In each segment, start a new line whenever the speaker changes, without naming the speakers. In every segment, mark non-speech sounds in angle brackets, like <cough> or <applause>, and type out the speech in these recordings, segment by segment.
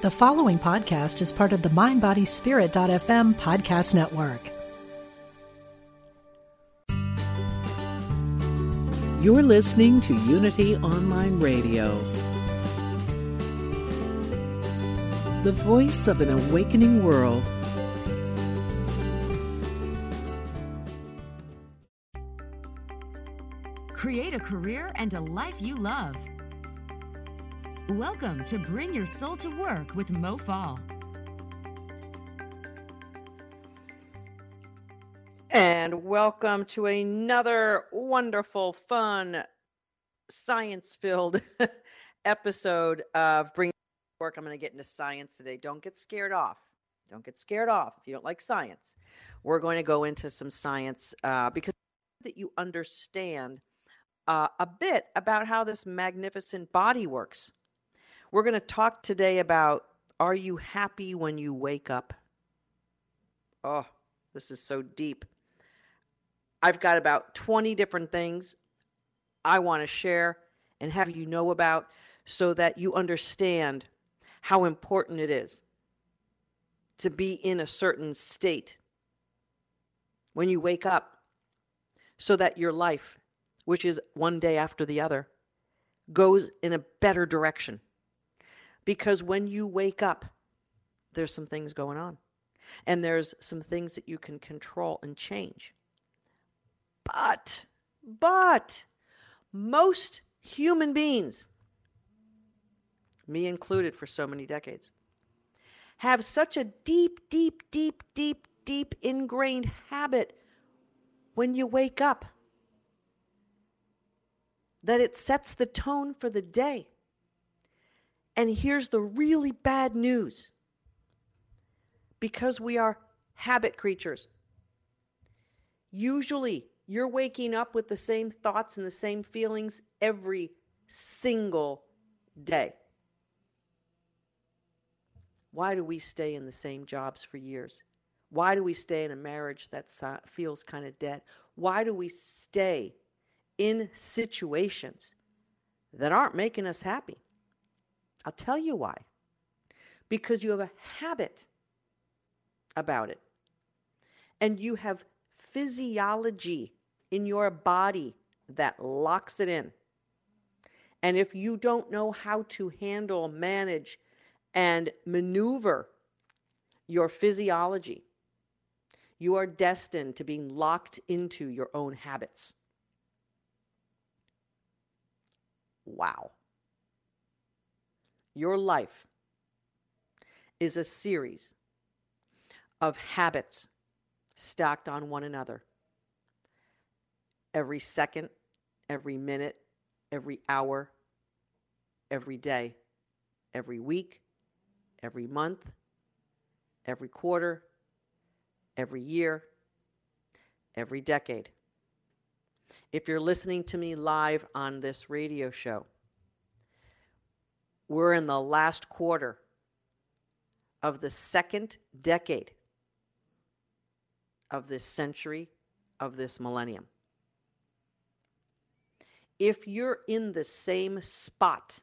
The following podcast is part of the MindBodySpirit.fm podcast network.
You're listening to Unity Online Radio, the voice of an awakening world.
Create a career and a life you love. Welcome to Bring Your Soul to Work with Mo Fall.
And welcome to another wonderful, fun, science filled <laughs> episode of Bring Your Work. I'm going to get into science today. Don't get scared off. Don't get scared off if you don't like science. We're going to go into some science uh, because that you understand uh, a bit about how this magnificent body works. We're going to talk today about are you happy when you wake up? Oh, this is so deep. I've got about 20 different things I want to share and have you know about so that you understand how important it is to be in a certain state when you wake up so that your life, which is one day after the other, goes in a better direction. Because when you wake up, there's some things going on. And there's some things that you can control and change. But, but, most human beings, me included for so many decades, have such a deep, deep, deep, deep, deep ingrained habit when you wake up that it sets the tone for the day. And here's the really bad news because we are habit creatures, usually you're waking up with the same thoughts and the same feelings every single day. Why do we stay in the same jobs for years? Why do we stay in a marriage that feels kind of dead? Why do we stay in situations that aren't making us happy? I'll tell you why. Because you have a habit about it. And you have physiology in your body that locks it in. And if you don't know how to handle, manage, and maneuver your physiology, you are destined to being locked into your own habits. Wow. Your life is a series of habits stacked on one another. Every second, every minute, every hour, every day, every week, every month, every quarter, every year, every decade. If you're listening to me live on this radio show, we're in the last quarter of the second decade of this century, of this millennium. If you're in the same spot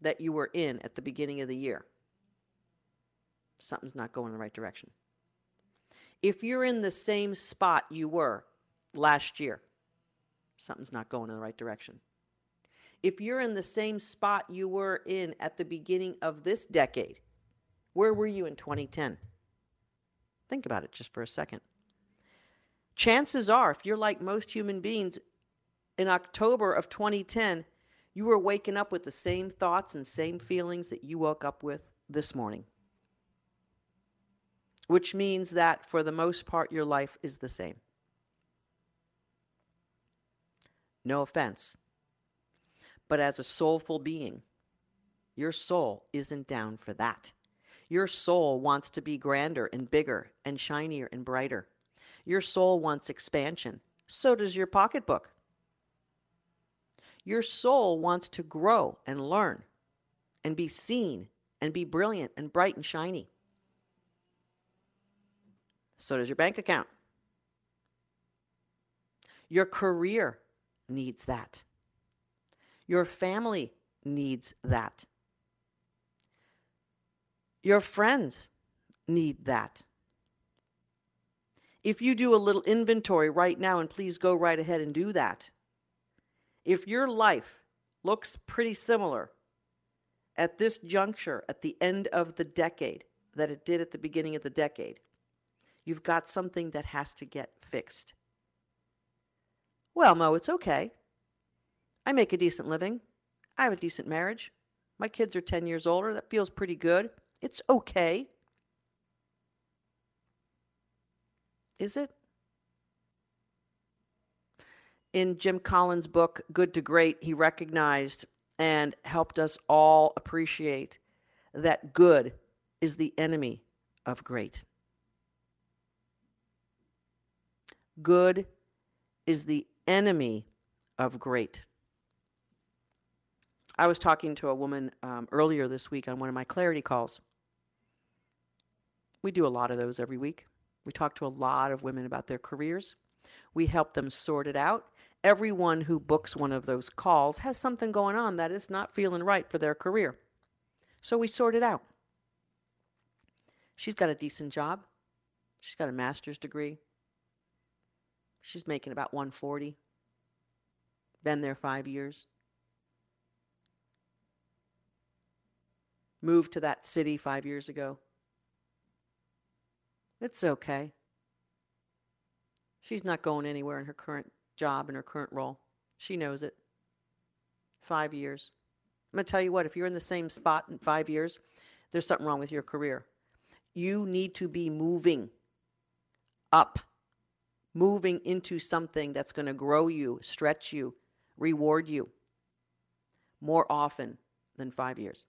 that you were in at the beginning of the year, something's not going in the right direction. If you're in the same spot you were last year, something's not going in the right direction if you're in the same spot you were in at the beginning of this decade, where were you in 2010? Think about it just for a second. Chances are, if you're like most human beings, in October of 2010, you were waking up with the same thoughts and same feelings that you woke up with this morning. Which means that for the most part, your life is the same. No offense. But as a soulful being, your soul isn't down for that. Your soul wants to be grander and bigger and shinier and brighter. Your soul wants expansion. So does your pocketbook. Your soul wants to grow and learn and be seen and be brilliant and bright and shiny. So does your bank account. Your career needs that. Your family needs that. Your friends need that. If you do a little inventory right now, and please go right ahead and do that, if your life looks pretty similar at this juncture, at the end of the decade, that it did at the beginning of the decade, you've got something that has to get fixed. Well, Mo, it's okay. I make a decent living. I have a decent marriage. My kids are 10 years older. That feels pretty good. It's okay. Is it? In Jim Collins' book, Good to Great, he recognized and helped us all appreciate that good is the enemy of great. Good is the enemy of great. I was talking to a woman um, earlier this week on one of my clarity calls. We do a lot of those every week. We talk to a lot of women about their careers. We help them sort it out. Everyone who books one of those calls has something going on that is not feeling right for their career. So we sort it out. She's got a decent job. She's got a master's degree. She's making about 140. Been there 5 years. Moved to that city 5 years ago. It's okay. She's not going anywhere in her current job and her current role. She knows it. Five years. I'm going to tell you what, if you're in the same spot in five years, there's something wrong with your career. You need to be moving up, moving into something that's going to grow you, stretch you, reward you more often than five years.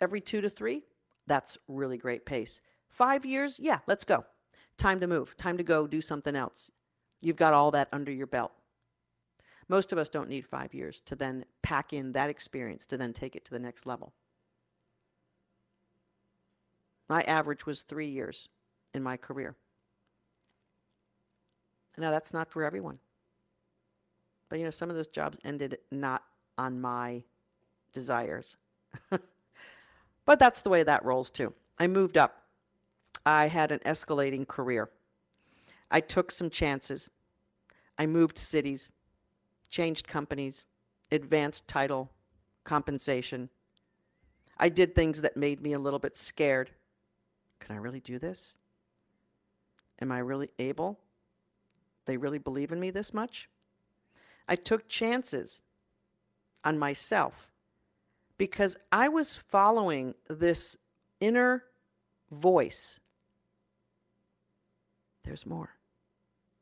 Every two to three, that's really great pace. Five years, yeah, let's go. Time to move, time to go do something else. You've got all that under your belt. Most of us don't need five years to then pack in that experience to then take it to the next level. My average was three years in my career. Now, that's not for everyone. But, you know, some of those jobs ended not on my desires. <laughs> But that's the way that rolls too. I moved up. I had an escalating career. I took some chances. I moved cities, changed companies, advanced title, compensation. I did things that made me a little bit scared. Can I really do this? Am I really able? They really believe in me this much? I took chances on myself because I was following this inner voice. There's more.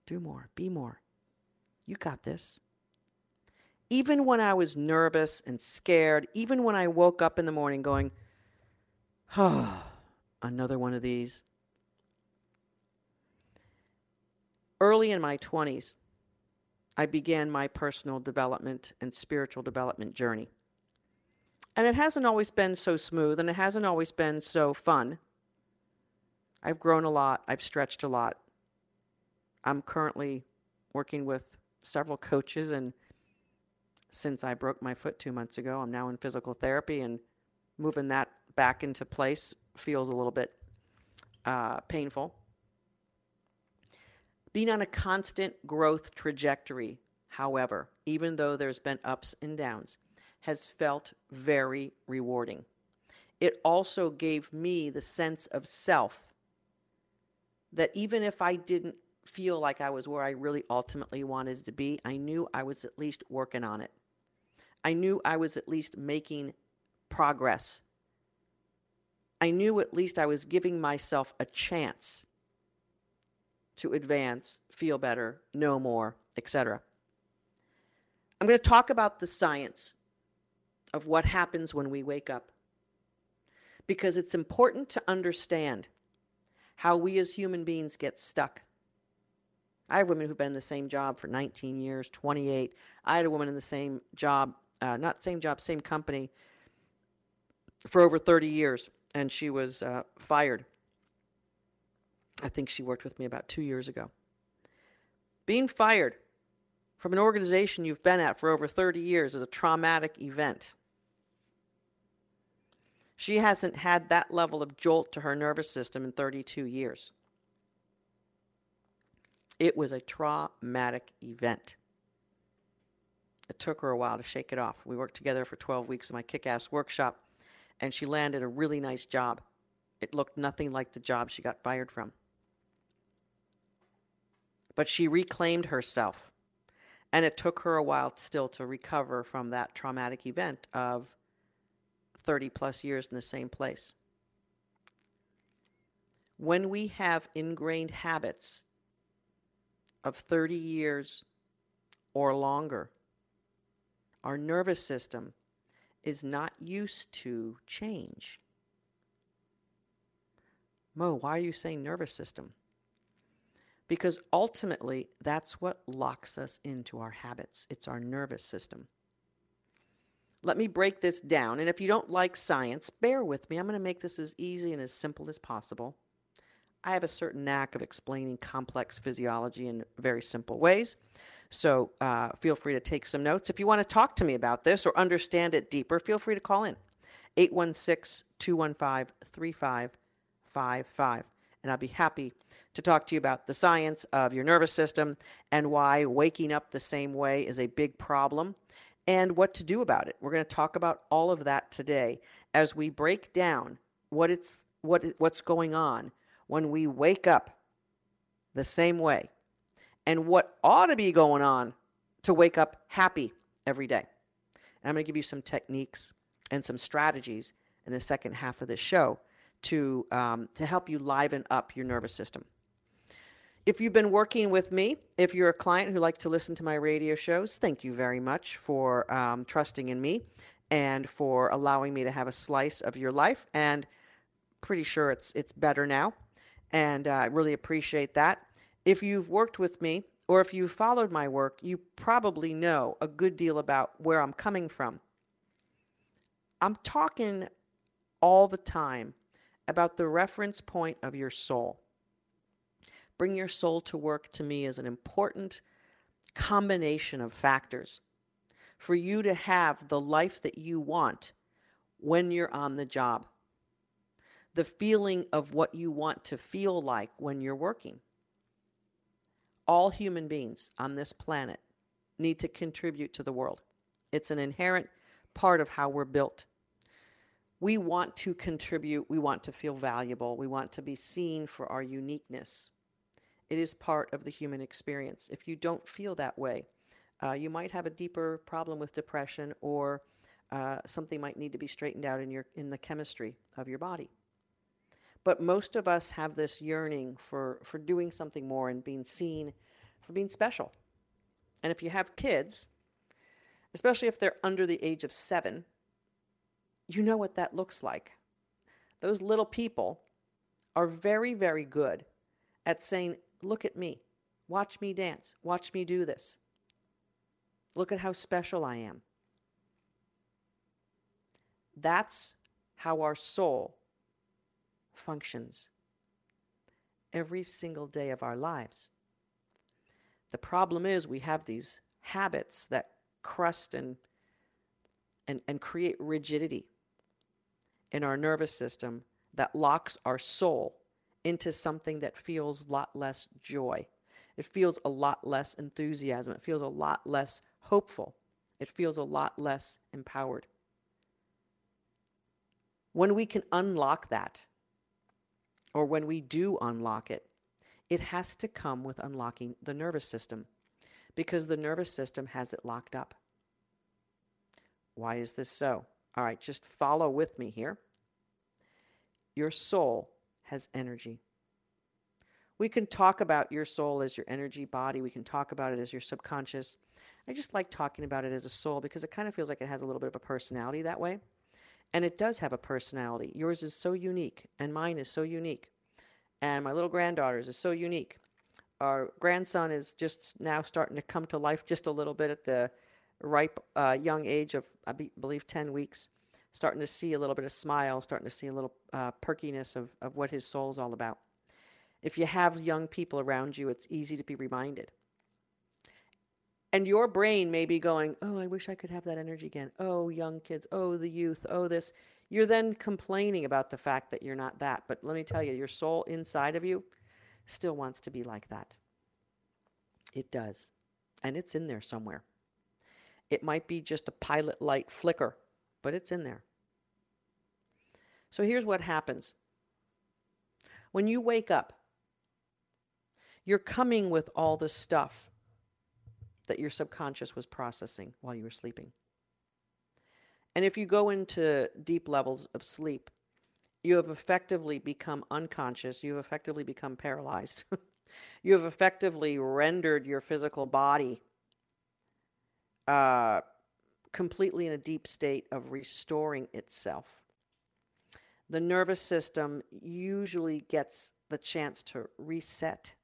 Do more. Be more. You got this. Even when I was nervous and scared, even when I woke up in the morning going, oh, <sighs> another one of these. Early in my 20s, I began my personal development and spiritual development journey. And it hasn't always been so smooth and it hasn't always been so fun. I've grown a lot, I've stretched a lot. I'm currently working with several coaches, and since I broke my foot two months ago, I'm now in physical therapy, and moving that back into place feels a little bit uh, painful. Being on a constant growth trajectory, however, even though there's been ups and downs, has felt very rewarding. It also gave me the sense of self that even if I didn't feel like I was where I really ultimately wanted to be, I knew I was at least working on it. I knew I was at least making progress. I knew at least I was giving myself a chance to advance, feel better, know more, etc. I'm going to talk about the science of what happens when we wake up. Because it's important to understand how we as human beings get stuck. I have women who've been in the same job for 19 years, 28. I had a woman in the same job, uh, not same job, same company for over 30 years, and she was uh, fired. I think she worked with me about two years ago. Being fired from an organization you've been at for over 30 years is a traumatic event. She hasn't had that level of jolt to her nervous system in 32 years. It was a traumatic event. It took her a while to shake it off. We worked together for 12 weeks in my kick ass workshop, and she landed a really nice job. It looked nothing like the job she got fired from. But she reclaimed herself, and it took her a while still to recover from that traumatic event of 30 plus years in the same place. When we have ingrained habits of 30 years or longer, our nervous system is not used to change. Mo, why are you saying nervous system? Because ultimately, that's what locks us into our habits. It's our nervous system. Let me break this down. And if you don't like science, bear with me. I'm going to make this as easy and as simple as possible. I have a certain knack of explaining complex physiology in very simple ways. So uh, feel free to take some notes. If you want to talk to me about this or understand it deeper, feel free to call in 816 215 3555. And I'll be happy to talk to you about the science of your nervous system and why waking up the same way is a big problem and what to do about it. We're going to talk about all of that today as we break down what it's what what's going on when we wake up the same way and what ought to be going on to wake up happy every day. And I'm going to give you some techniques and some strategies in the second half of this show to um, to help you liven up your nervous system. If you've been working with me, if you're a client who likes to listen to my radio shows, thank you very much for um, trusting in me and for allowing me to have a slice of your life. And pretty sure it's it's better now, and uh, I really appreciate that. If you've worked with me or if you've followed my work, you probably know a good deal about where I'm coming from. I'm talking all the time about the reference point of your soul. Bring your soul to work to me is an important combination of factors for you to have the life that you want when you're on the job. The feeling of what you want to feel like when you're working. All human beings on this planet need to contribute to the world. It's an inherent part of how we're built. We want to contribute, we want to feel valuable, we want to be seen for our uniqueness. It is part of the human experience. If you don't feel that way, uh, you might have a deeper problem with depression, or uh, something might need to be straightened out in your in the chemistry of your body. But most of us have this yearning for for doing something more and being seen, for being special. And if you have kids, especially if they're under the age of seven, you know what that looks like. Those little people are very, very good at saying, Look at me. Watch me dance. Watch me do this. Look at how special I am. That's how our soul functions every single day of our lives. The problem is we have these habits that crust and, and, and create rigidity in our nervous system that locks our soul into something that feels a lot less joy. It feels a lot less enthusiasm. It feels a lot less hopeful. It feels a lot less empowered. When we can unlock that, or when we do unlock it, it has to come with unlocking the nervous system because the nervous system has it locked up. Why is this so? All right, just follow with me here. Your soul has energy. We can talk about your soul as your energy body. We can talk about it as your subconscious. I just like talking about it as a soul because it kind of feels like it has a little bit of a personality that way. And it does have a personality. Yours is so unique, and mine is so unique. And my little granddaughter's is so unique. Our grandson is just now starting to come to life just a little bit at the ripe uh, young age of, I be, believe, 10 weeks starting to see a little bit of smile, starting to see a little uh, perkiness of, of what his soul is all about. If you have young people around you, it's easy to be reminded. And your brain may be going, Oh, I wish I could have that energy again. Oh, young kids. Oh, the youth. Oh, this. You're then complaining about the fact that you're not that. But let me tell you, your soul inside of you still wants to be like that. It does. And it's in there somewhere. It might be just a pilot light flicker, but it's in there. So here's what happens when you wake up, you're coming with all the stuff that your subconscious was processing while you were sleeping. And if you go into deep levels of sleep, you have effectively become unconscious, you have effectively become paralyzed. <laughs> you have effectively rendered your physical body uh, completely in a deep state of restoring itself. The nervous system usually gets the chance to reset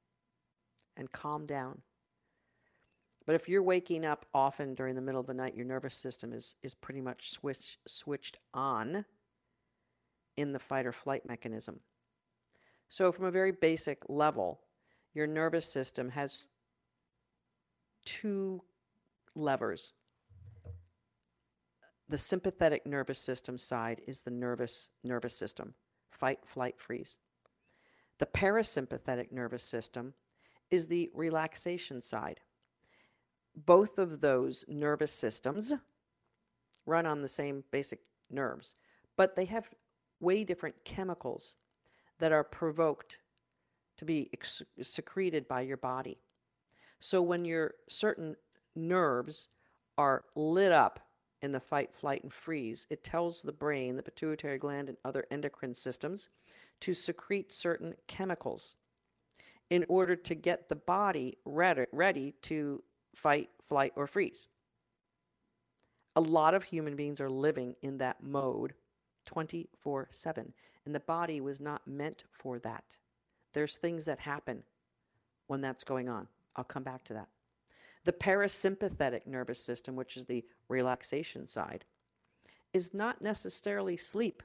and calm down. But if you're waking up often during the middle of the night, your nervous system is, is pretty much switch, switched on in the fight or flight mechanism. So, from a very basic level, your nervous system has two levers. The sympathetic nervous system side is the nervous nervous system, fight, flight, freeze. The parasympathetic nervous system is the relaxation side. Both of those nervous systems run on the same basic nerves, but they have way different chemicals that are provoked to be ex- secreted by your body. So when your certain nerves are lit up in the fight, flight, and freeze, it tells the brain, the pituitary gland, and other endocrine systems to secrete certain chemicals in order to get the body ready, ready to fight, flight, or freeze. A lot of human beings are living in that mode 24 7, and the body was not meant for that. There's things that happen when that's going on. I'll come back to that. The parasympathetic nervous system, which is the relaxation side, is not necessarily sleep.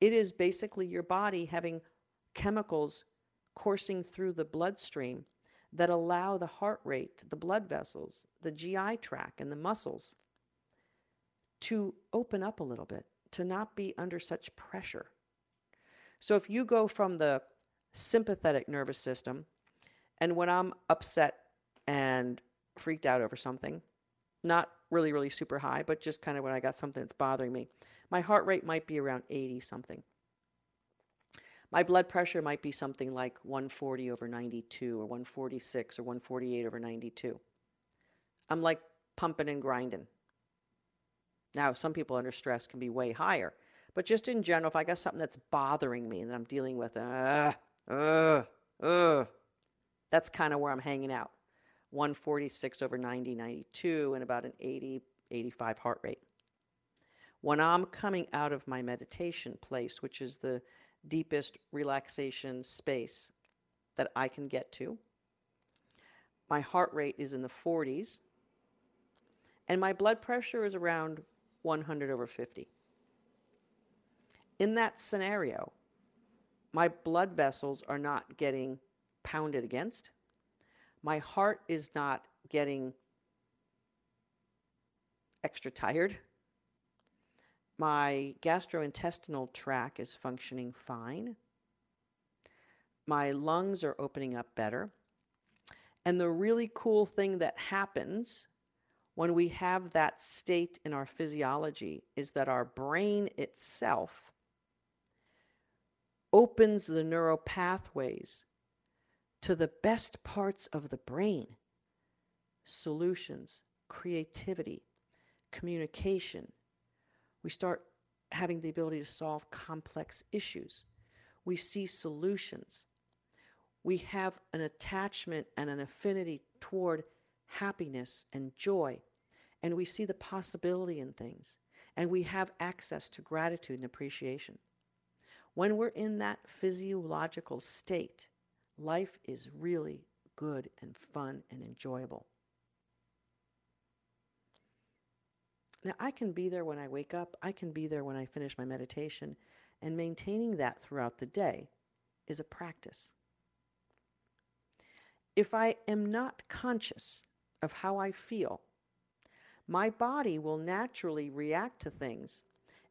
It is basically your body having chemicals coursing through the bloodstream that allow the heart rate, the blood vessels, the GI tract, and the muscles to open up a little bit, to not be under such pressure. So if you go from the sympathetic nervous system, and when I'm upset and freaked out over something. Not really, really super high, but just kind of when I got something that's bothering me. My heart rate might be around 80 something. My blood pressure might be something like 140 over 92 or 146 or 148 over 92. I'm like pumping and grinding. Now, some people under stress can be way higher, but just in general, if I got something that's bothering me and I'm dealing with, uh, uh, uh, that's kind of where I'm hanging out. 146 over 90, 92, and about an 80, 85 heart rate. When I'm coming out of my meditation place, which is the deepest relaxation space that I can get to, my heart rate is in the 40s, and my blood pressure is around 100 over 50. In that scenario, my blood vessels are not getting pounded against my heart is not getting extra tired. My gastrointestinal tract is functioning fine. My lungs are opening up better. And the really cool thing that happens when we have that state in our physiology is that our brain itself opens the neural pathways to the best parts of the brain solutions, creativity, communication. We start having the ability to solve complex issues. We see solutions. We have an attachment and an affinity toward happiness and joy. And we see the possibility in things. And we have access to gratitude and appreciation. When we're in that physiological state, life is really good and fun and enjoyable. Now, I can be there when I wake up, I can be there when I finish my meditation, and maintaining that throughout the day is a practice. If I am not conscious of how I feel, my body will naturally react to things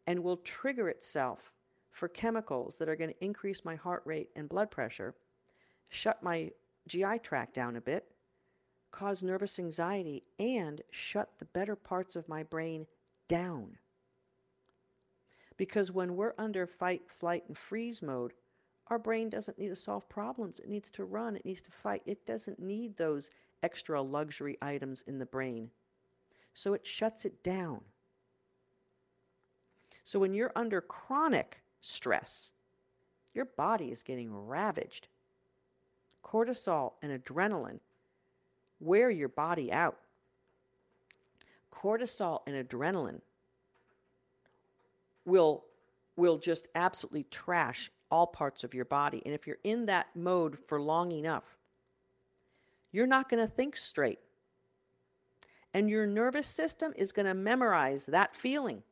and will trigger itself for chemicals that are going to increase my heart rate and blood pressure, shut my GI tract down a bit, cause nervous anxiety, and shut the better parts of my brain down. Because when we're under fight, flight, and freeze mode, our brain doesn't need to solve problems. It needs to run, it needs to fight. It doesn't need those extra luxury items in the brain. So it shuts it down. So when you're under chronic stress, your body is getting ravaged. Cortisol and adrenaline wear your body out. Cortisol and adrenaline will will just absolutely trash all parts of your body. And if you're in that mode for long enough, you're not going to think straight. And your nervous system is going to memorize that feeling.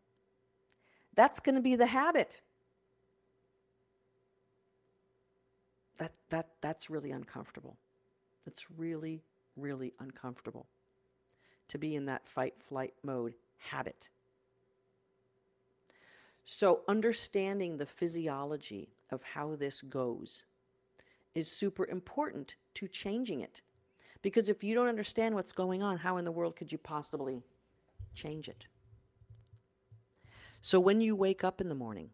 That's going to be the habit. That, that, that's really uncomfortable. It's really, really uncomfortable to be in that fight flight mode habit. So, understanding the physiology of how this goes is super important to changing it. Because if you don't understand what's going on, how in the world could you possibly change it? So, when you wake up in the morning,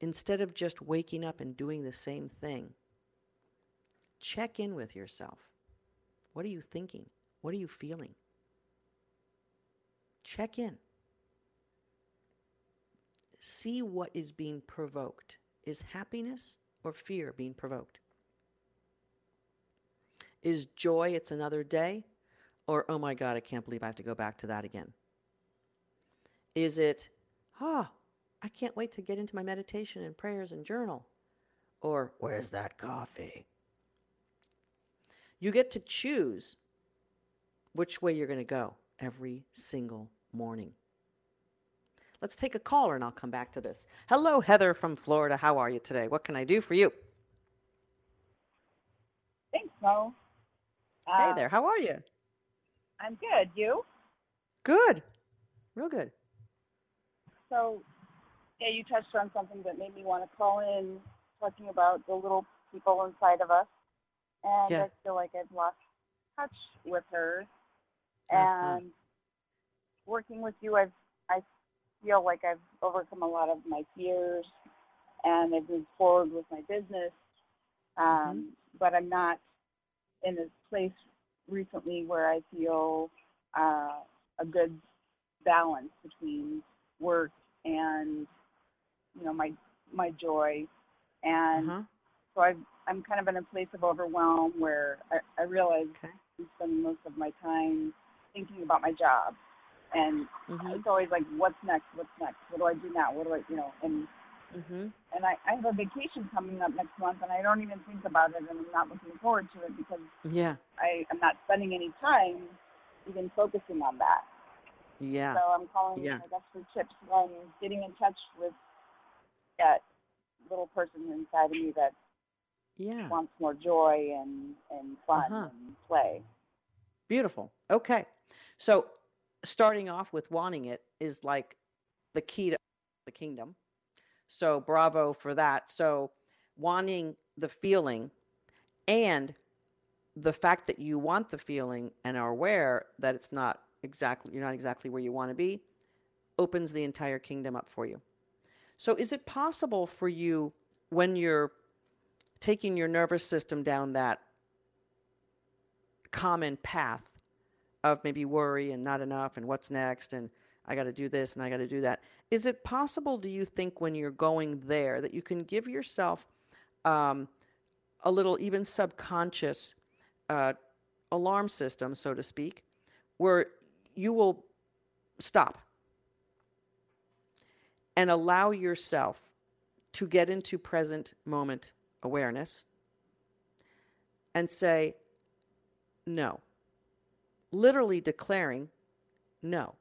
instead of just waking up and doing the same thing, check in with yourself. What are you thinking? What are you feeling? Check in see what is being provoked. Is happiness or fear being provoked? Is joy, it's another day? Or, oh my God, I can't believe I have to go back to that again? Is it, ah, oh, I can't wait to get into my meditation and prayers and journal? Or, where's that coffee? You get to choose which way you're going to go every single morning. Let's take a caller and I'll come back to this. Hello, Heather from Florida. How are you today? What can I do for you?
Thanks, Mo.
Uh, hey there. How are you?
I'm good. You?
Good. Real good.
So, yeah, you touched on something that made me want to call in, talking about the little people inside of us. And yeah. I feel like I've lost touch with her. Uh-huh. And uh-huh. working with you, I've I feel like I've overcome a lot of my fears and I've moved forward with my business. Um, mm-hmm. But I'm not in a place recently where I feel uh, a good balance between work and you know my my joy and uh-huh. so I've I'm kind of in a place of overwhelm where I, I realize okay. I'm spending most of my time thinking about my job and mm-hmm. it's always like, what's next? What's next? What do I do now? What do I, you know? And mm-hmm. and I, I have a vacation coming up next month, and I don't even think about it, and I'm not looking forward to it because
yeah,
I am not spending any time even focusing on that.
Yeah.
So I'm calling, yeah. I guess, for tips on getting in touch with that little person inside of me that
yeah
wants more joy and and fun uh-huh. and play.
Beautiful. Okay. So starting off with wanting it is like the key to the kingdom. So bravo for that. So wanting the feeling and the fact that you want the feeling and are aware that it's not exactly you're not exactly where you want to be opens the entire kingdom up for you. So is it possible for you when you're taking your nervous system down that common path of maybe worry and not enough and what's next and I got to do this and I got to do that. Is it possible, do you think, when you're going there, that you can give yourself um, a little, even subconscious uh, alarm system, so to speak, where you will stop and allow yourself to get into present moment awareness and say, no, literally declaring no,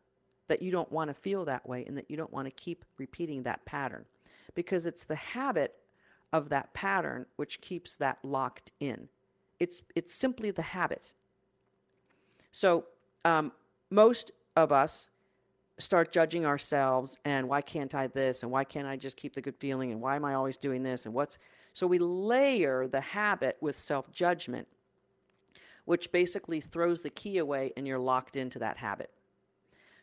that you don't want to feel that way and that you don't want to keep repeating that pattern because it's the habit of that pattern which keeps that locked in. It's, it's simply the habit. So, um, most of us start judging ourselves and why can't I this and why can't I just keep the good feeling and why am I always doing this and what's so we layer the habit with self judgment, which basically throws the key away and you're locked into that habit.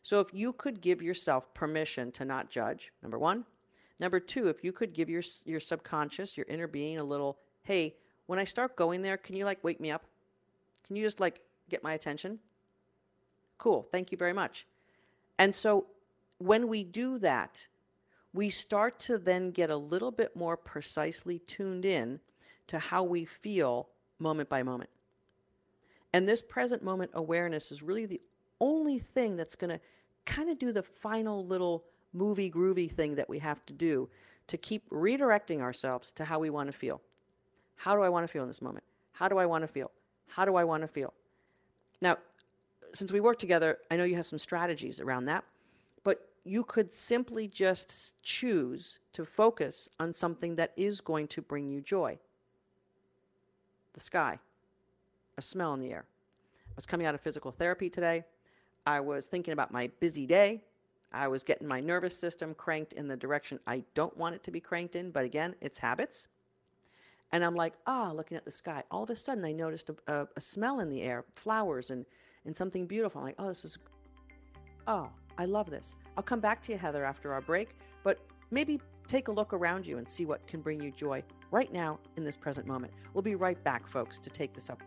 So if you could give yourself permission to not judge, number one. Number two, if you could give your, your subconscious, your inner being, a little, hey, when I start going there, can you like wake me up? Can you just like get my attention? Cool, thank you very much. And so when we do that, we start to then get a little bit more precisely tuned in to how we feel moment by moment. And this present moment awareness is really the only thing that's going to kind of do the final little movie groovy thing that we have to do to keep redirecting ourselves to how we want to feel. How do I want to feel in this moment? How do I want to feel? How do I want to feel? Now, since we work together, I know you have some strategies around that, but you could simply just choose to focus on something that is going to bring you joy the sky, a smell in the air. I was coming out of physical therapy today. I was thinking about my busy day. I was getting my nervous system cranked in the direction I don't want it to be cranked in, but again, it's habits. And I'm like, ah, looking at the sky. All of a sudden, I noticed a, a, a smell in the air, flowers and and something beautiful. I'm like, oh, this is, oh, I love this. I'll come back to you, Heather, after our break, but maybe take a look around you and see what can bring you joy right now in this present moment. We'll be right back, folks, to take this up.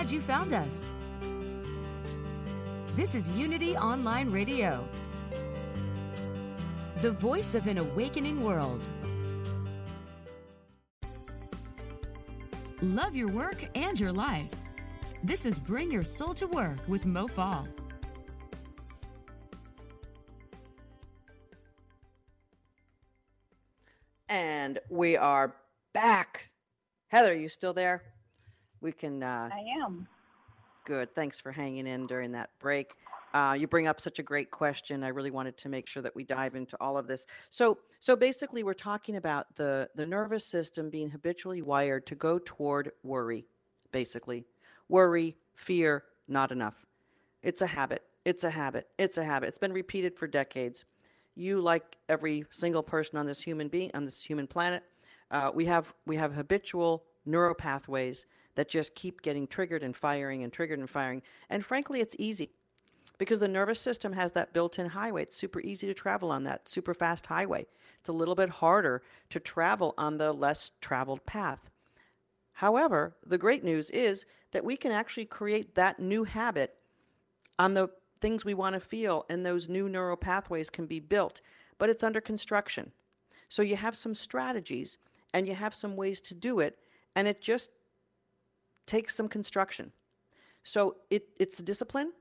Glad you found us. This is Unity Online Radio, the voice of an awakening world. Love your work and your life. This is Bring Your Soul to Work with Mo Fall.
And we are back. Heather, you still there? We can.
Uh, I am.
Good. Thanks for hanging in during that break. Uh, you bring up such a great question. I really wanted to make sure that we dive into all of this. So, so basically, we're talking about the the nervous system being habitually wired to go toward worry. Basically, worry, fear, not enough. It's a habit. It's a habit. It's a habit. It's been repeated for decades. You, like every single person on this human being on this human planet, uh, we have we have habitual neuropathways that just keep getting triggered and firing and triggered and firing. And frankly, it's easy because the nervous system has that built in highway. It's super easy to travel on that super fast highway. It's a little bit harder to travel on the less traveled path. However, the great news is that we can actually create that new habit on the things we want to feel, and those new neural pathways can be built, but it's under construction. So you have some strategies and you have some ways to do it, and it just takes some construction. So it, it's a discipline,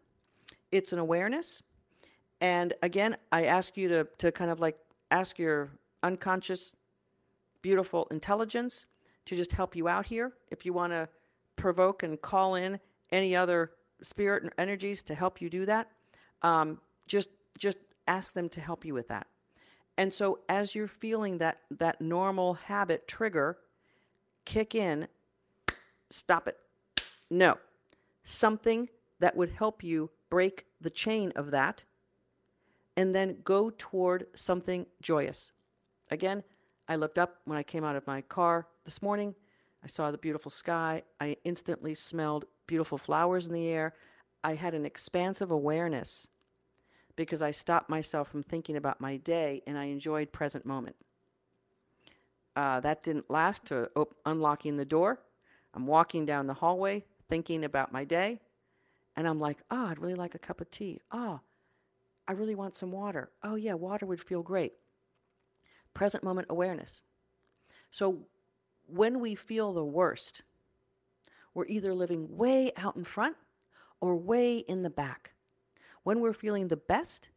it's an awareness. And again, I ask you to, to kind of like ask your unconscious, beautiful intelligence to just help you out here. If you want to provoke and call in any other spirit and energies to help you do that, um, just just ask them to help you with that. And so as you're feeling that that normal habit trigger kick in stop it. No. Something that would help you break the chain of that and then go toward something joyous. Again, I looked up when I came out of my car this morning. I saw the beautiful sky. I instantly smelled beautiful flowers in the air. I had an expansive awareness because I stopped myself from thinking about my day and I enjoyed present moment. Uh, that didn't last to op- unlocking the door. I'm walking down the hallway thinking about my day, and I'm like, oh, I'd really like a cup of tea. Oh, I really want some water. Oh, yeah, water would feel great. Present moment awareness. So when we feel the worst, we're either living way out in front or way in the back. When we're feeling the best,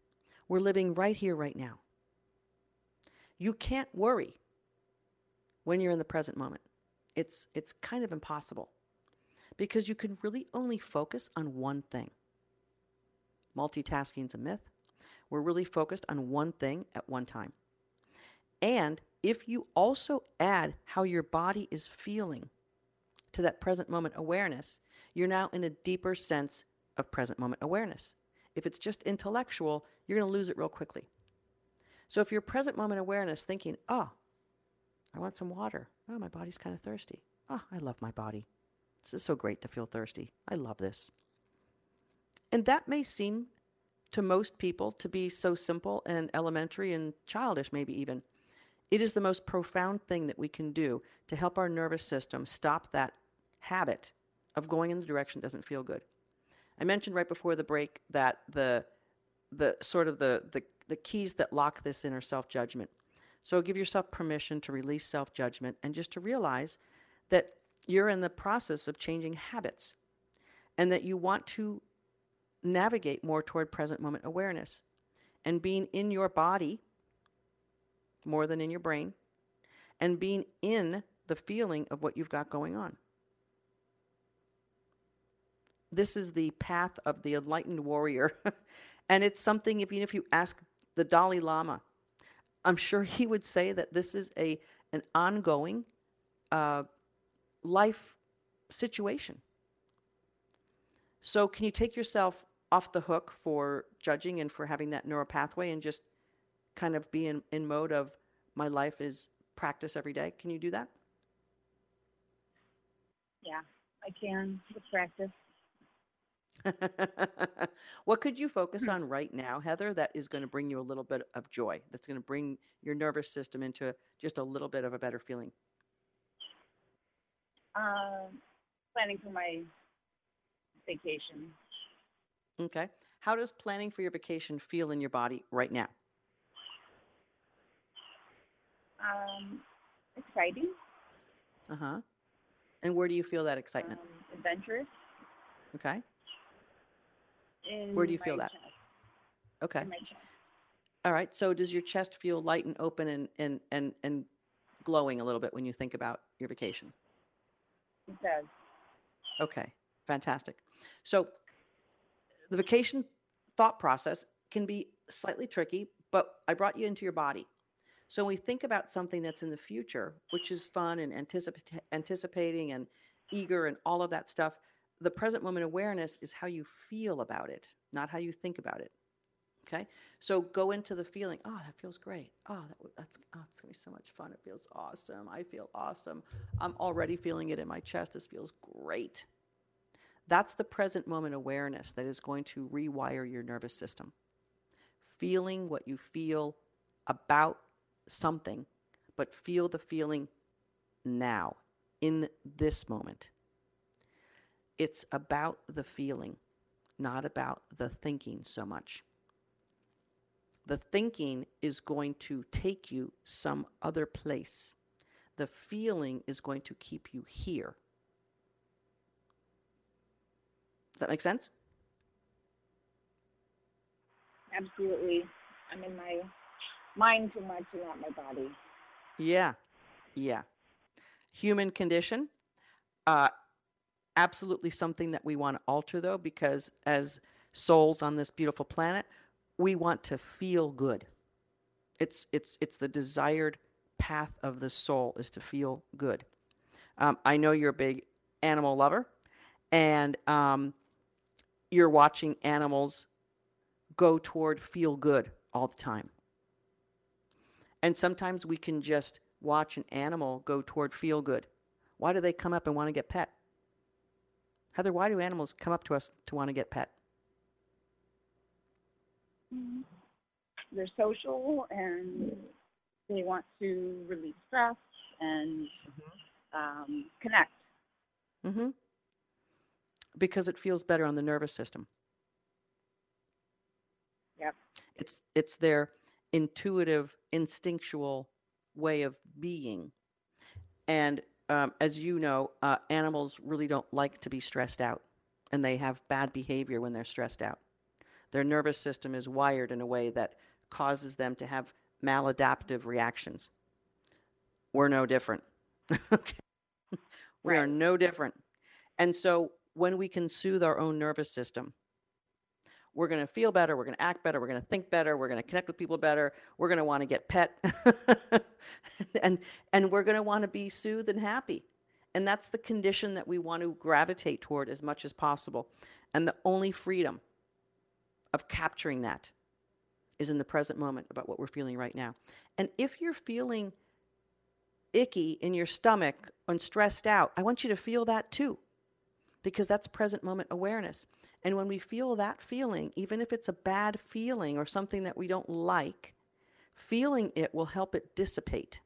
we're living right here, right now. You can't worry when you're in the present moment. It's, it's kind of impossible. because you can really only focus on one thing. Multitasking is a myth. We're really focused on one thing at one time. And if you also add how your body is feeling to that present moment awareness, you're now in a deeper sense of present moment awareness. If it's just intellectual, you're going to lose it real quickly. So if you're present moment awareness thinking, oh, I want some water. Oh, my body's kind of thirsty. Oh, I love my body. This is so great to feel thirsty. I love this. And that may seem to most people to be so simple and elementary and childish, maybe even. It is the most profound thing that we can do to help our nervous system stop that habit of going in the direction that doesn't feel good. I mentioned right before the break that the the sort of the the, the keys that lock this inner self-judgment. So give yourself permission to release self-judgment and just to realize that you're in the process of changing habits and that you want to navigate more toward present moment awareness and being in your body more than in your brain and being in the feeling of what you've got going on. This is the path of the enlightened warrior. <laughs> and it's something, if, even if you ask the Dalai Lama, I'm sure he would say that this is a, an ongoing uh, life situation. So, can you take yourself off the hook for judging and for having that neural pathway and just kind of be in, in mode of my life is practice every day? Can you do that?
Yeah, I can with practice. <laughs>
what could you focus on right now, Heather, that is going to bring you a little bit of joy? That's going to bring your nervous system into just a little bit of a better feeling?
Uh, planning for my vacation.
Okay. How does planning for your vacation feel in your body right now?
Um, exciting.
Uh huh. And where do you feel that excitement?
Um, adventurous.
Okay.
In
Where do you feel that?
chest.
Okay.
In my chest.
All right. So does your chest feel light and open and, and, and, and glowing a little bit when you think about your vacation?
It does.
Okay. Fantastic. So the vacation thought process can be slightly tricky, but I brought you into your body. So when we think about something that's in the future, which is fun and anticip- anticipating and eager and all of that stuff, the present moment awareness is how you feel about it, not how you think about it. Okay, so go into the feeling. Oh, that feels great. Oh, that, that's oh, it's gonna be so much fun. It feels awesome. I feel awesome. I'm already feeling it in my chest. This feels great. That's the present moment awareness that is going to rewire your nervous system. Feeling what you feel about something, but feel the feeling now, in this moment. It's about the feeling, not about the thinking so much. The thinking is going to take you some other place. The feeling is going to keep you here. Does that make sense?
Absolutely. I'm in my mind too much and not my body.
Yeah. Yeah. Human condition. Uh, absolutely something that we want to alter, though, because as souls on this beautiful planet, we want to feel good. It's, it's, it's the desired path of the soul is to feel good. Um, I know you're a big animal lover, and um, you're watching animals go toward feel good all the time. And sometimes we can just watch an animal go toward feel good. Why do they come up and want to get pet? Heather, why do animals come up to us to want to get pet?
They're social and they want to release stress and um, connect.
Mm-hmm. Because it feels better on the nervous system.
Yep.
It's it's their intuitive, instinctual way of being. And um, as you know, uh, animals really don't like to be stressed out, and they have bad behavior when they're stressed out. Their nervous system is wired in a way that causes them to have maladaptive reactions. We're no different. <laughs> okay. We are no different. And so when we can soothe our own nervous system, we're going to feel better, we're going to act better, we're going to think better, we're going to connect with people better, we're going to want to get pet <laughs> and and we're going to want to be soothed and happy. And that's the condition that we want to gravitate toward as much as possible. And the only freedom of capturing that is in the present moment about what we're feeling right now. And if you're feeling icky in your stomach and stressed out, I want you to feel that too, because that's present moment awareness. And when we feel that feeling, even if it's a bad feeling or something that we don't like, feeling it will help it dissipate.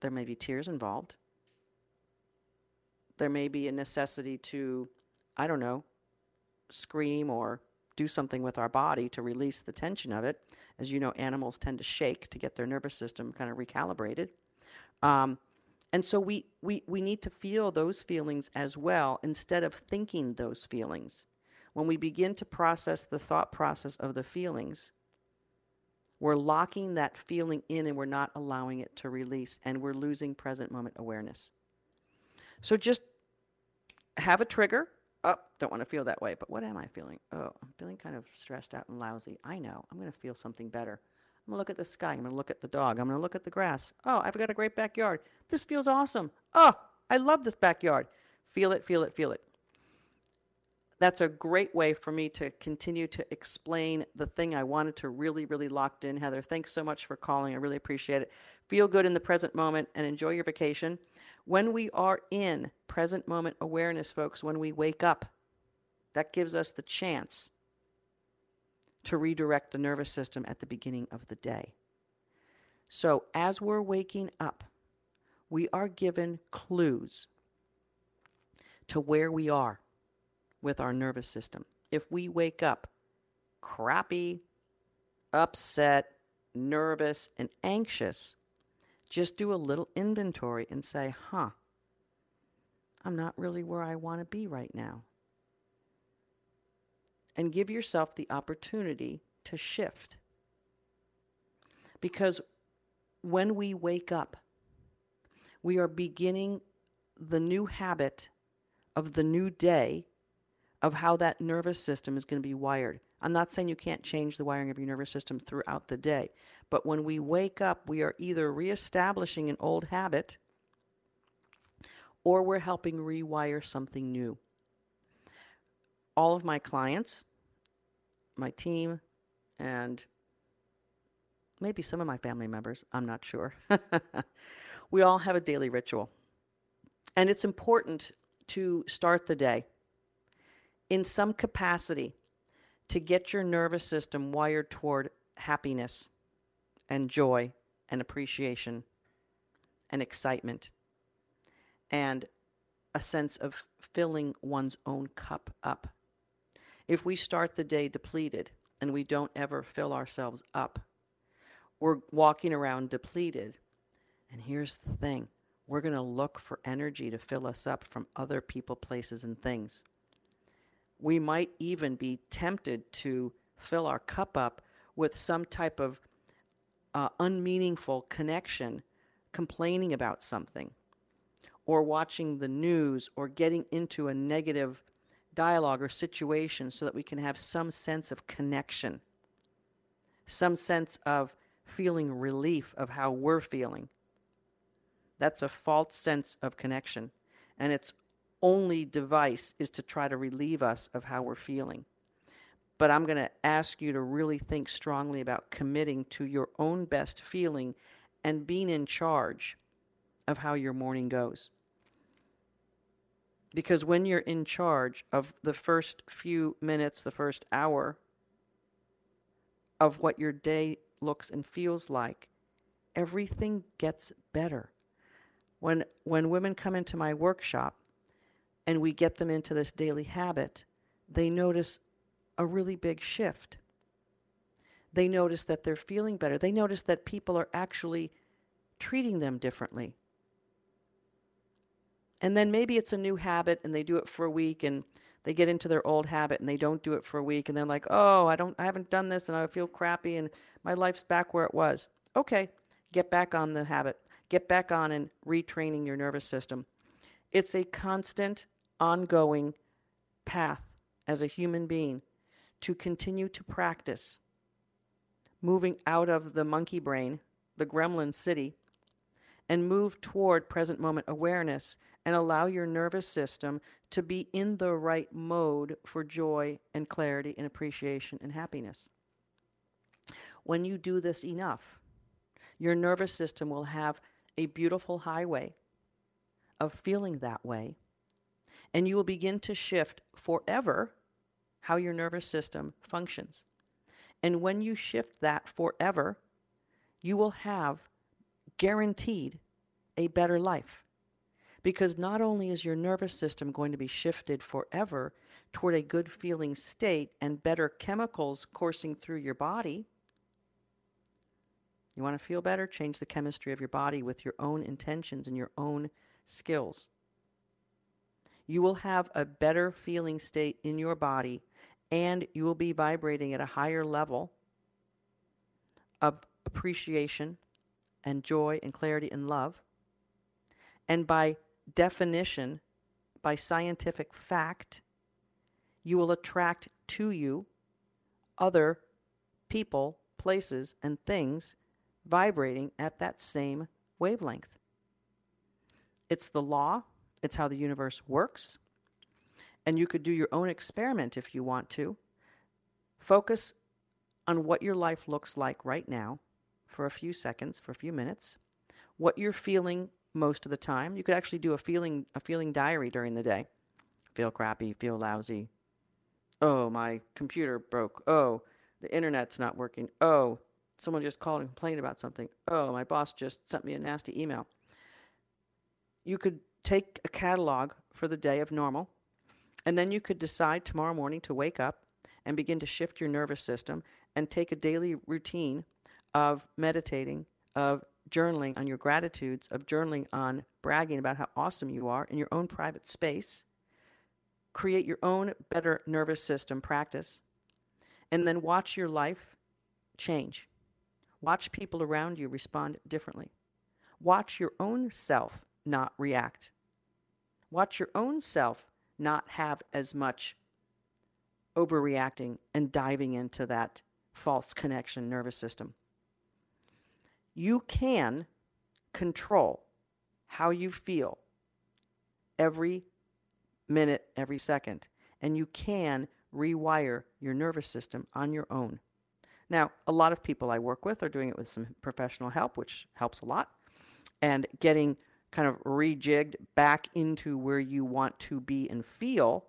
There may be tears involved. There may be a necessity to, I don't know, scream or do something with our body to release the tension of it. As you know, animals tend to shake to get their nervous system kind of recalibrated. Um, and so we, we, we need to feel those feelings as well instead of thinking those feelings. When we begin to process the thought process of the feelings, we're locking that feeling in and we're not allowing it to release, and we're losing present moment awareness. So just have a trigger oh, don't want to feel that way. But what am I feeling? Oh, I'm feeling kind of stressed out and lousy. I know. I'm going to feel something better. I'm to look at the sky. I'm to look at the dog. I'm to look at the grass. Oh, I've got a great backyard. This feels awesome. Oh, I love this backyard. Feel it, feel it, feel it. That's a great way for me to continue to explain the thing I wanted to really, really locked in. Heather, thanks so much for calling. I really appreciate it. Feel good in the present moment and enjoy your vacation. When we are in present moment awareness, folks, when we wake up, that gives us the chance to redirect the nervous system at the beginning of the day. So, as we're waking up, we are given clues to where we are with our nervous system. If we wake up crappy, upset, nervous, and anxious, just do a little inventory and say, huh, I'm not really where I want to be right now. And give yourself the opportunity to shift. Because when we wake up, we are beginning the new habit of the new day of how that nervous system is going to be wired. I'm not saying you can't change the wiring of your nervous system throughout the day, but when we wake up, we are either reestablishing an old habit or we're helping rewire something new. All of my clients, my team, and maybe some of my family members, I'm not sure. <laughs> we all have a daily ritual. And it's important to start the day in some capacity to get your nervous system wired toward happiness and joy and appreciation and excitement and a sense of filling one's own cup up. If we start the day depleted and we don't ever fill ourselves up, we're walking around depleted. And here's the thing we're going to look for energy to fill us up from other people, places, and things we might even be tempted to fill our cup up with some type of uh, unmeaningful connection, complaining about something, or watching the news, or getting into a negative dialogue or situation so that we can have some sense of connection, some sense of feeling relief of how we're feeling. That's a false sense of connection. And it's only device is to try to relieve us of how we're feeling. But I'm going to ask you to really think strongly about committing to your own best feeling and being in charge of how your morning goes. Because when you're in charge of the first few minutes, the first hour of what your day looks and feels like, everything gets better. When when women come into my workshop, and we get them into this daily habit, they notice a really big shift. They notice that they're feeling better. They notice that people are actually treating them differently. And then maybe it's a new habit and they do it for a week and they get into their old habit and they don't do it for a week and they're like, "Oh, I don't I haven't done this and I feel crappy and my life's back where it was." Okay, get back on the habit. Get back on and retraining your nervous system It's a constant, ongoing path as a human being to continue to practice moving out of the monkey brain, the gremlin city, and move toward present moment awareness and allow your nervous system to be in the right mode for joy and clarity and appreciation and happiness. When you do this enough, your nervous system will have a beautiful highway of feeling that way, and you will begin to shift forever how your nervous system functions. And when you shift that forever, you will have guaranteed a better life. Because not only is your nervous system going to be shifted forever toward a good feeling state and better chemicals coursing through your body, you want to feel better? Change the chemistry of your body with your own intentions and your own skills. You will have a better feeling state in your body and you will be vibrating at a higher level of appreciation and joy and clarity and love. And by definition, by scientific fact, you will attract to you other people, places, and things vibrating at that same wavelength. It's the law, it's how the universe works. And you could do your own experiment if you want to. Focus on what your life looks like right now for a few seconds, for a few minutes, what you're feeling most of the time. You could actually do a feeling a feeling diary during the day. Feel crappy, feel lousy. Oh, my computer broke. Oh, the internet's not working. Oh, someone just called and complained about something. Oh, my boss just sent me a nasty email. You could take a catalog for the day of normal and then you could decide tomorrow morning to wake up and begin to shift your nervous system and take a daily routine of meditating, of journaling on your gratitudes, of journaling on bragging about how awesome you are in your own private space. Create your own better nervous system practice. And then watch your life change. Watch people around you respond differently. Watch your own self not react. Watch your own self not have as much overreacting and diving into that false connection nervous system. You can control how you feel every minute, every second, and you can rewire your nervous system on your own. Now, a lot of people I work with are doing it with some professional help, which helps a lot, and getting kind of rejigged back into where you want to be and feel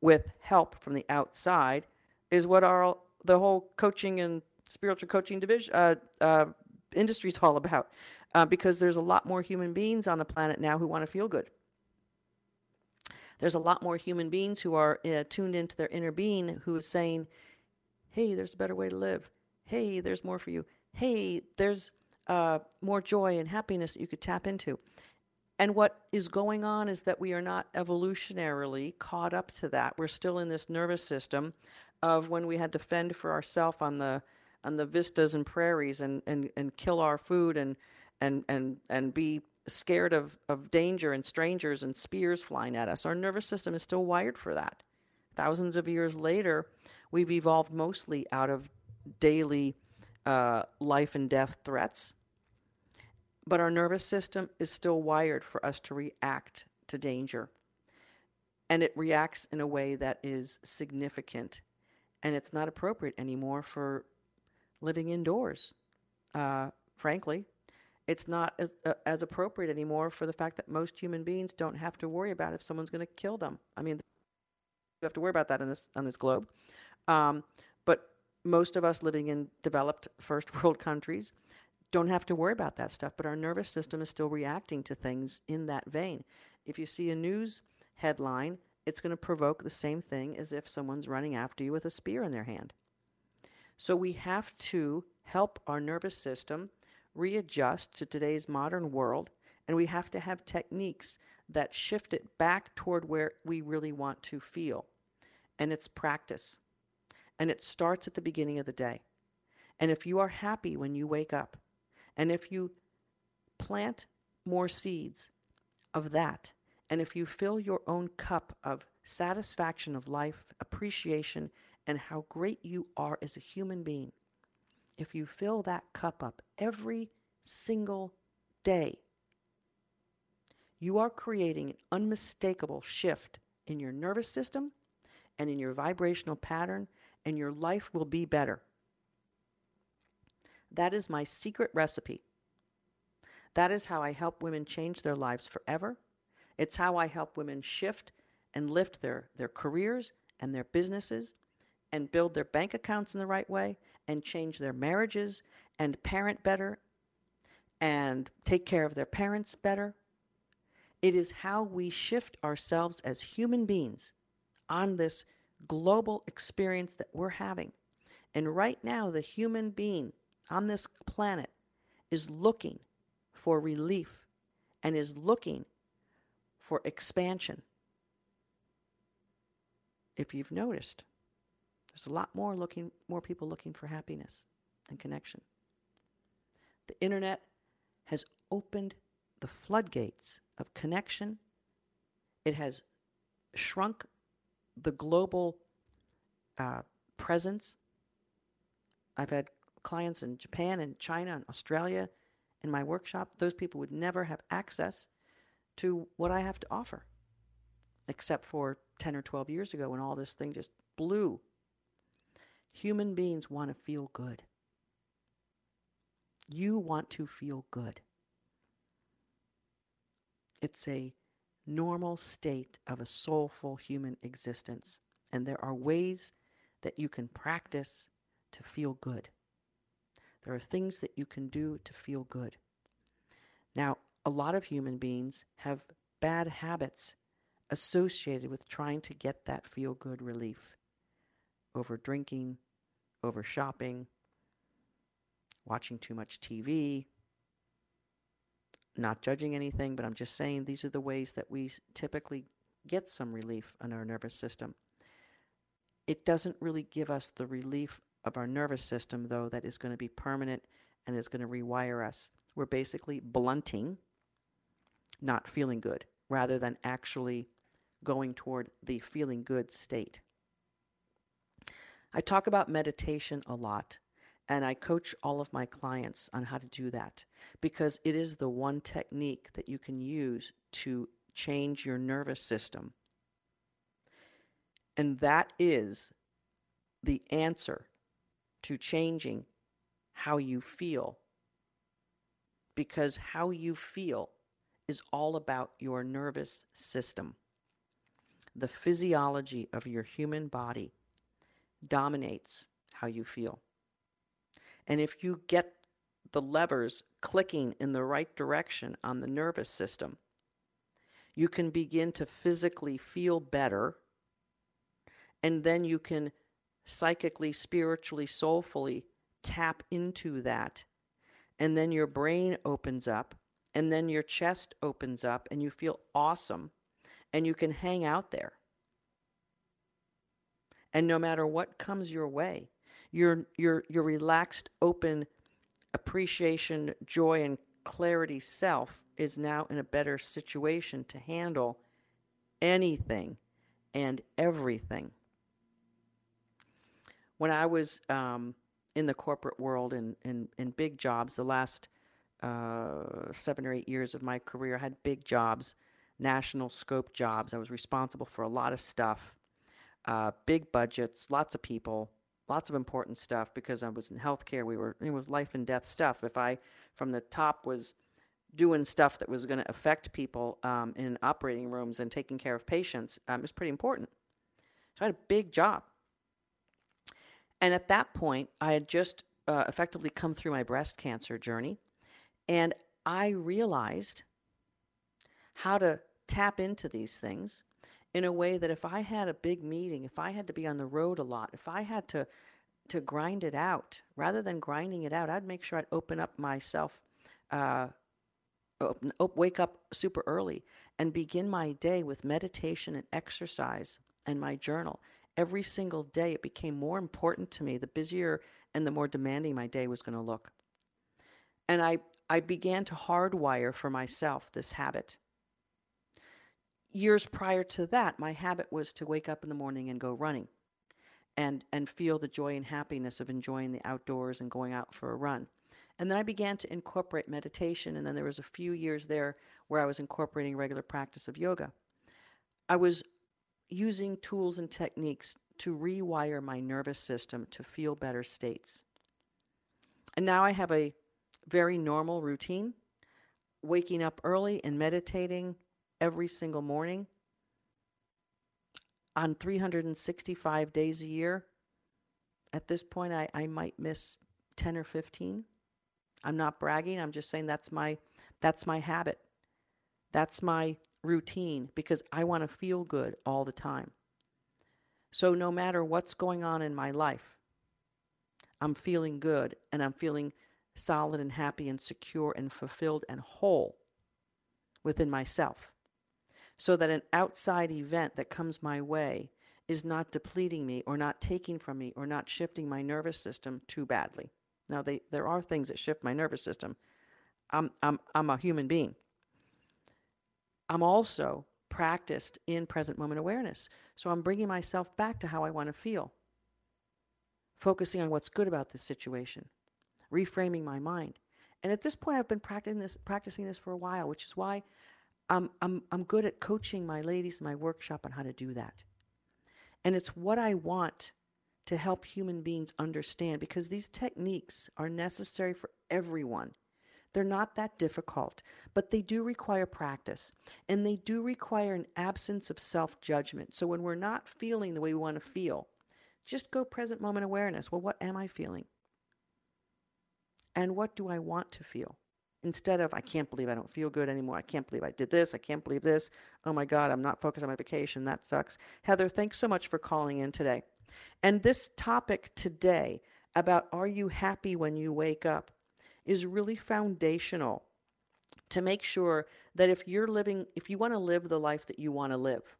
with help from the outside is what our the whole coaching and spiritual coaching division uh, uh, industry is all about uh, because there's a lot more human beings on the planet now who want to feel good there's a lot more human beings who are uh, tuned into their inner being who is saying hey there's a better way to live hey there's more for you hey there's uh, more joy and happiness that you could tap into. And what is going on is that we are not evolutionarily caught up to that. We're still in this nervous system of when we had to fend for ourselves on the on the vistas and prairies and, and, and kill our food and and and and be scared of, of danger and strangers and spears flying at us. Our nervous system is still wired for that. Thousands of years later, we've evolved mostly out of daily uh, life and death threats but our nervous system is still wired for us to react to danger. And it reacts in a way that is significant. And it's not appropriate anymore for living indoors. Uh, frankly, it's not as, uh, as appropriate anymore for the fact that most human beings don't have to worry about if someone's going to kill them. I mean, you have to worry about that in this on this globe. Um, but most of us living in developed first <laughs> world countries don't have to worry about that stuff, but our nervous system is still reacting to things in that vein. If you see a news headline, it's going to provoke the same thing as if someone's running after you with a spear in their hand. So we have to help our nervous system readjust to today's modern world, and we have to have techniques that shift it back toward where we really want to feel. And it's practice. And it starts at the beginning of the day. And if you are happy when you wake up, and if you plant more seeds of that And if you fill your own cup of satisfaction of life, appreciation, and how great you are as a human being, if you fill that cup up every single day, you are creating an unmistakable shift in your nervous system and in your vibrational pattern, and your life will be better. That is my secret recipe. That is how I help women change their lives forever. It's how I help women shift and lift their, their careers and their businesses and build their bank accounts in the right way and change their marriages and parent better and take care of their parents better. It is how we shift ourselves as human beings on this global experience that we're having. And right now, the human being on this planet is looking for relief and is looking for expansion. If you've noticed, there's a lot more looking more people looking for happiness and connection. The internet has opened the floodgates of connection. It has shrunk the global uh, presence. I've had clients in Japan and China and Australia in my workshop. Those people would never have access to what I have to offer, except for 10 or 12 years ago when all this thing just blew. Human beings want to feel good. You want to feel good. It's a normal state of a soulful human existence. And there are ways that you can practice to feel good. There are things that you can do to feel good. Now, a lot of human beings have bad habits associated with trying to get that feel good relief over drinking, over shopping, watching too much TV, not judging anything, but I'm just saying these are the ways that we typically get some relief in our nervous system. It doesn't really give us the relief of our nervous system, though, that is going to be permanent and is going to rewire us. We're basically blunting not feeling good rather than actually going toward the feeling good state. I talk about meditation a lot and I coach all of my clients on how to do that because it is the one technique that you can use to change your nervous system. And that is the answer to changing how you feel. Because how you feel is all about your nervous system. The physiology of your human body dominates how you feel. And if you get the levers clicking in the right direction on the nervous system, you can begin to physically feel better. And then you can psychically, spiritually, soulfully tap into that. And then your brain opens up, and then your chest opens up, and you feel awesome. And you can hang out there. And no matter what comes your way, your your your relaxed, open appreciation, joy, and clarity self is now in a better situation to handle anything and everything. When I was um, in the corporate world and in, in, in, big jobs, the last uh, seven or eight years of my career, I had big jobs, national scope jobs. I was responsible for a lot of stuff, uh, big budgets, lots of people, lots of important stuff because I was in healthcare. We were it was life and death stuff. If I from the top was doing stuff that was going to affect people um, in operating rooms and taking care of patients, um, it was pretty important. So I had a big job. And at that point, I had just uh, effectively come through my breast cancer journey, and I realized how to tap into these things in a way that if I had a big meeting, if I had to be on the road a lot, if I had to to grind it out rather than grinding it out, I'd make sure I'd open up myself, uh, open, op- wake up super early and begin my day with meditation and exercise and my journal. Every single day, it became more important to me the busier and the more demanding my day was going to look. And I, I began to hardwire for myself this habit years prior to that, my habit was to wake up in the morning and go running and and feel the joy and happiness of enjoying the outdoors and going out for a run. And then I began to incorporate meditation and then there was a few years there where I was incorporating regular practice of yoga. I was using tools and techniques to rewire my nervous system to feel better states. And now I have a very normal routine, waking up early and meditating every single morning on 365 days a year. At this point, I, I might miss 10 or 15. I'm not bragging. I'm just saying that's my that's my habit. That's my routine because I want to feel good all the time. So no matter what's going on in my life, I'm feeling good and I'm feeling solid and happy and secure and fulfilled and whole within myself. So that an outside event that comes my way is not depleting me or not taking from me or not shifting my nervous system too badly. Now, they, there are things that shift my nervous system. I'm, I'm, I'm a human being. I'm also practiced in present moment awareness. So I'm bringing myself back to how I want to feel, focusing on what's good about this situation, reframing my mind. And at this point, I've been practicing this, practicing this for a while, which is why I'm, I'm, I'm good at coaching my ladies in my workshop on how to do that. And it's what I want to help human beings understand because these techniques are necessary for everyone. They're not that difficult, but they do require practice and they do require an absence of self judgment. So when we're not feeling the way we want to feel, just go present moment awareness. Well, what am I feeling? And what do I want to feel? Instead of, I can't believe I don't feel good anymore. I can't believe I did this. I can't believe this. Oh my God, I'm not focused on my vacation. That sucks. Heather, thanks so much for calling in today. And this topic today about are you happy when you wake up is really foundational to make sure that if you're living, if you want to live the life that you want to live,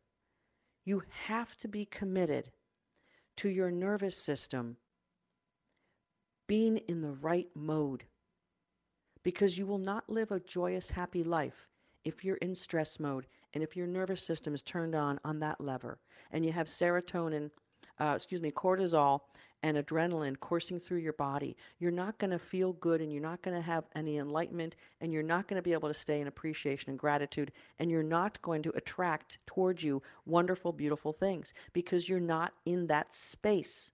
you have to be committed to your nervous system being in the right mode because you will not live a joyous, happy life if you're in stress mode and if your nervous system is turned on on that lever and you have serotonin uh, excuse me, cortisol and adrenaline coursing through your body, you're not going to feel good and you're not going to have any enlightenment and you're not going to be able to stay in appreciation and gratitude and you're not going to attract towards you wonderful, beautiful things because you're not in that space.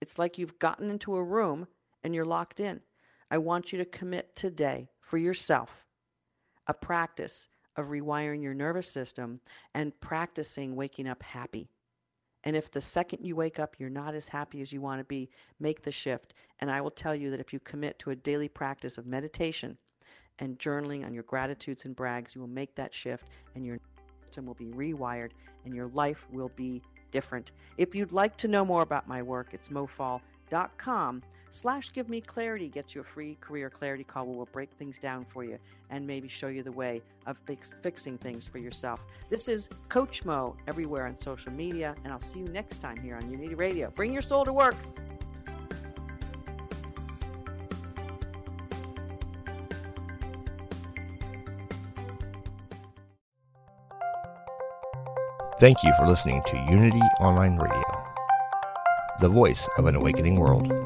It's like you've gotten into a room and you're locked in. I want you to commit today for yourself a practice of rewiring your nervous system and practicing waking up happy. And if the second you wake up, you're not as happy as you want to be, make the shift. And I will tell you that if you commit to a daily practice of meditation and journaling on your gratitudes and brags, you will make that shift and your system will be rewired and your life will be different. If you'd like to know more about my work, it's mofall.com slash give me clarity gets you a free career clarity call where we'll break things down for you and maybe show you the way of fix, fixing things for yourself. This is coach mo everywhere on social media and i'll see you next time here on unity radio. Bring your soul to work.
Thank you for listening to Unity Online Radio, the voice of an awakening world.